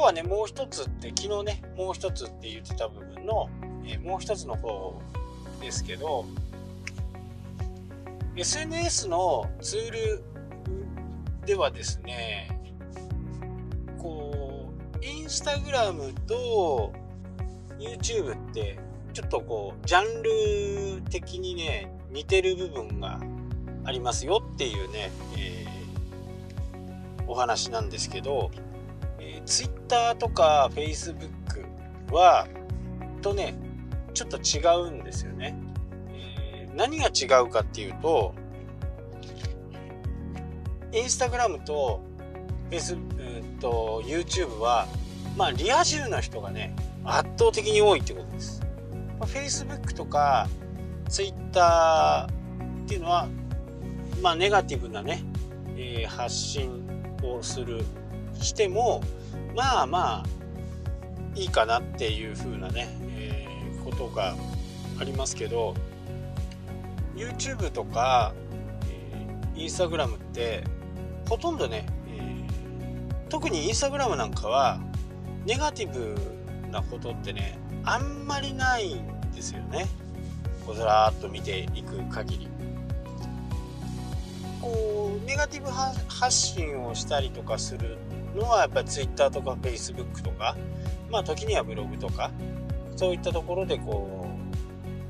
今日はね、もう一つって、昨日ね、もう一つって言ってた部分の、えー、もう一つの方ですけど、SNS のツールではですね、こう、インスタグラムと YouTube ってちょっとこうジャンル的にね似てる部分がありますよっていうね、えー、お話なんですけど、えー、Twitter とか Facebook はとねちょっと違うんですよね。えー、何が違うかっていうとインスタグラムと Facebook と YouTube はまあリア充の人がね圧倒的に多いってことです。まあ、Facebook とか Twitter っていうのは、まあ、ネガティブなね、えー、発信をするしてもまあまあいいかなっていう風なね、えー、ことがありますけど YouTube とか、えー、Instagram ってほとんどね、えー、特に Instagram なんかはネガティブなことってねあんまりないんですよね。こうずらーっと見ていく限り。こうネガティブ発信をしたりとかするのはやっぱり Twitter とか Facebook とかまあ時にはブログとかそういったところでこ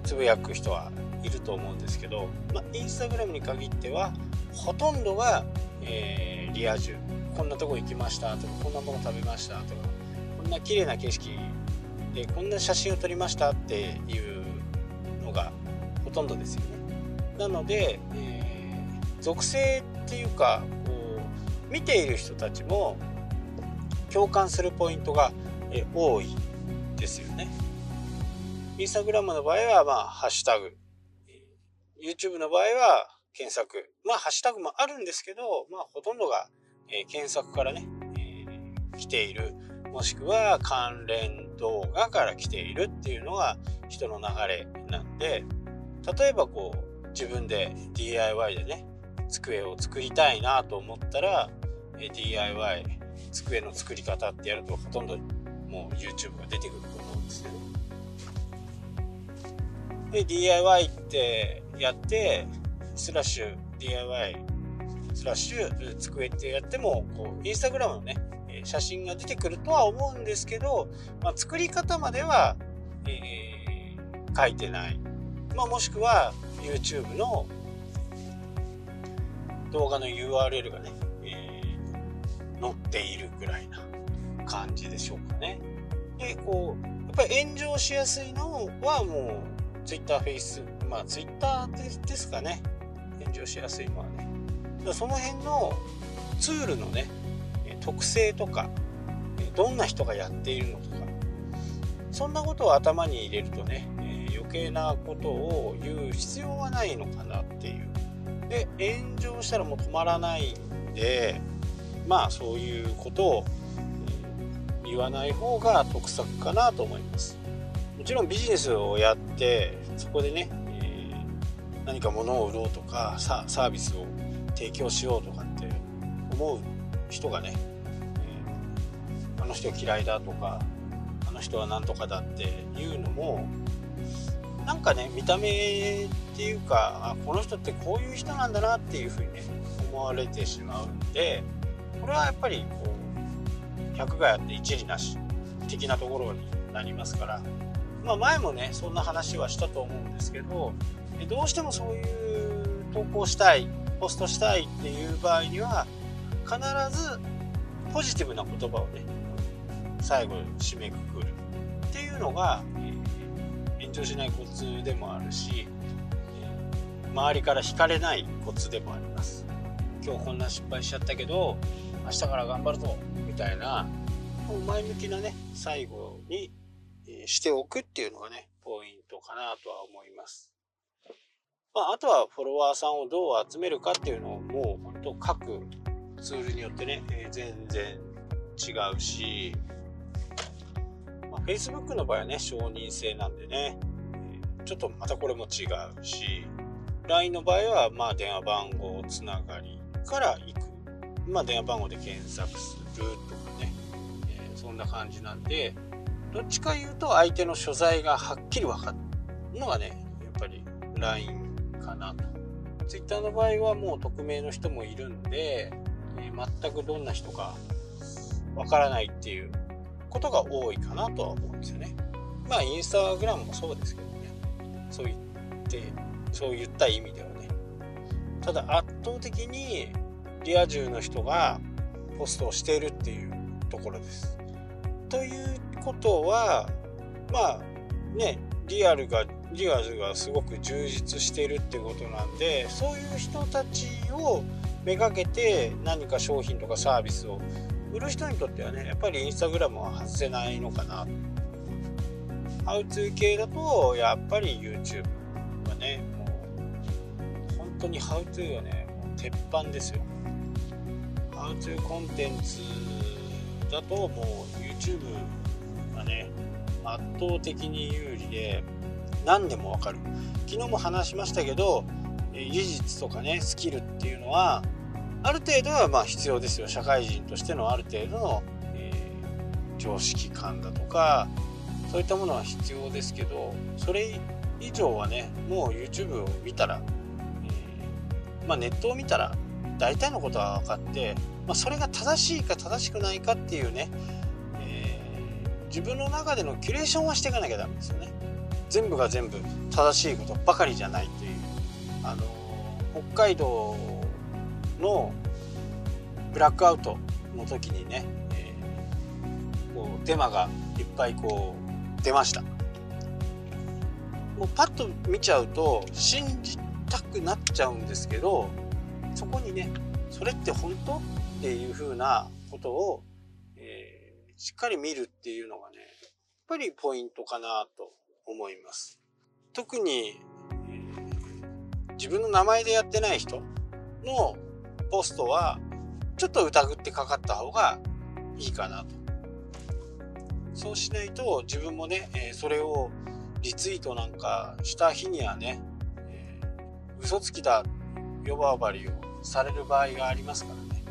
うつぶやく人はいると思うんですけど、まあ、インスタグラムに限ってはほとんどが、えー、リア充こんなとこ行きましたとかこんなもの食べましたとかこんな綺麗な景色でこんな写真を撮りましたっていうのがほとんどですよね。なので、えー、属性っていうか見ている人たちも共感するポイントが、多いですよね。インスタグラムの場合は、まあ、ハッシュタグ。YouTube の場合は検索。まあ、ハッシュタグもあるんですけど、まあ、ほとんどが、え、検索からね、えー、来ているもしくは関連動画から来ているっていうのが人の流れなんで例えばこう自分で DIY でね机を作りたいなと思ったら DIY 机の作り方ってやるとほとんどもう YouTube が出てくると思うんですよね。で DIY ってやってスラッシュ DIY スラッシュ机ってやってもこうインスタグラムのね写真が出てくるとは思うんですけど、まあ、作り方までは、えー、書いてない、まあ、もしくは YouTube の動画の URL がね、ー、載っているぐらいな感じでしょうかね。でこうやっぱり炎上しやすいのはもう Twitter、Face まあ Twitter ですかね炎上しやすいのはね。その辺のツールのね特性とかどんな人がやっているのとかそんなことを頭に入れるとね、余計なことを言う必要はないのかなっていうで炎上したらもう止まらないんでまあそういうことを、言わない方が得策かなと思いますもちろんビジネスをやってそこでね、えー、何か物を売ろうとかサービスを提供しようとかって思う人がねえ。あの人嫌いだとかあの人は何とかだっていうのもなんかね見た目っていうかあこの人ってこういう人なんだなっていうふうにね思われてしまうんでこれはやっぱりこう100がやって一理なし的なところになりますから、まあ、前もねそんな話はしたと思うんですけどどうしてもそういう投稿したいポストしたいっていう場合には必ずポジティブな言葉をね最後締めくくるっていうのが、えー、炎上しないコツでもあるし、えー、周りから引かれないコツでもあります今日こんな失敗しちゃったけど明日から頑張るぞみたいな前向きなね最後にしておくっていうのがねポイントかなとは思います。まあ、あとはフォロワーさんをどう集めるかっていうのをもう本当各ツールによってね、え、全然違うしまあ、Facebook の場合はね、承認制なんでね、ちょっとまたこれも違うし、LINE の場合は、まあ、電話番号つながりから行く。まあ、電話番号で検索するとかね。え、そんな感じなんでどっちか言うと相手の所在がはっきり分かるのがねやっぱり LINE かなと。Twitter の場合はもう匿名の人もいるんで、えー、全くどんな人か分からないっていうことが多いかなとは思うんですよね。まあインスタグラムもそうですけどね。そう言ってそういった意味ではね。ただ圧倒的にリア充の人がポストをしているっていうところです。ということはまあねリアルがリアルがすごく充実しているってことなんでそういう人たちをめがけて何か商品とかサービスを売る人にとってはねやっぱりインスタグラムは外せないのかなハウツー系だとやっぱり YouTube はねもう本当にハウツーはねもう鉄板ですよハウツーコンテンツだともう YouTube がね圧倒的に有利で何でもわかる。昨日も話しましたけど技術とかねスキルっていうのはある程度はまあ必要ですよ。社会人としてのある程度の、えー、常識感だとかそういったものは必要ですけどそれ以上はねもう YouTube を見たら、えー、まあ、ネットを見たら大体のことは分かって、まあ、それが正しいか正しくないかっていうね、えー、自分の中でのキュレーションはしていかなきゃダメですよね。全部が全部正しいことばかりじゃないという。あの北海道のブラックアウトの時にね、えー、こうデマがいっぱいこう出ました。もうパッと見ちゃうと信じたくなっちゃうんですけどそこにねそれって本当っていうふうなことを、えー、しっかり見るっていうのがねやっぱりポイントかなと思います。特に、えー、自分の名前でやってない人のポストはちょっと疑ってかかった方がいいかなと。そうしないと自分もね、えー、それをリツイートなんかした日にはね、えー、嘘つきだ呼ばわりをされる場合がありますからね。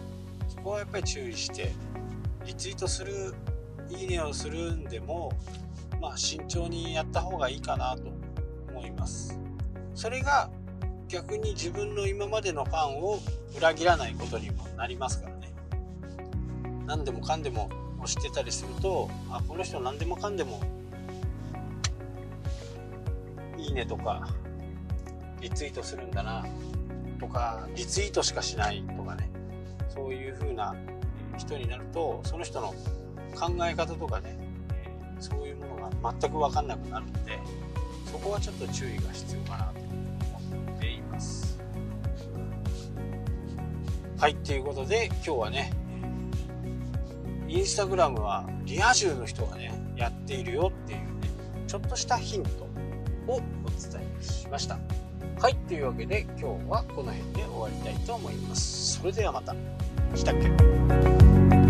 そこはやっぱり注意してリツイートするいいねをするんでもまあ慎重にやった方がいいかなと思います。それが逆に自分の今までのファンを裏切らないことにもなりますからね。何でもかんでも押してたりするとあこの人何でもかんでもいいねとかリツイートするんだな。とかリツイートしかしないとかねそういう風な人になるとその人の考え方とかねそういうものが全く分かんなくなるのでそこはちょっと注意が必要かなと思っていますはいということで今日はねインスタグラムはリア充の人がねやっているよっていうねちょっとしたヒントをお伝えしました。はい、というわけで今日はこの辺で終わりたいと思います。それではまた。したっけ？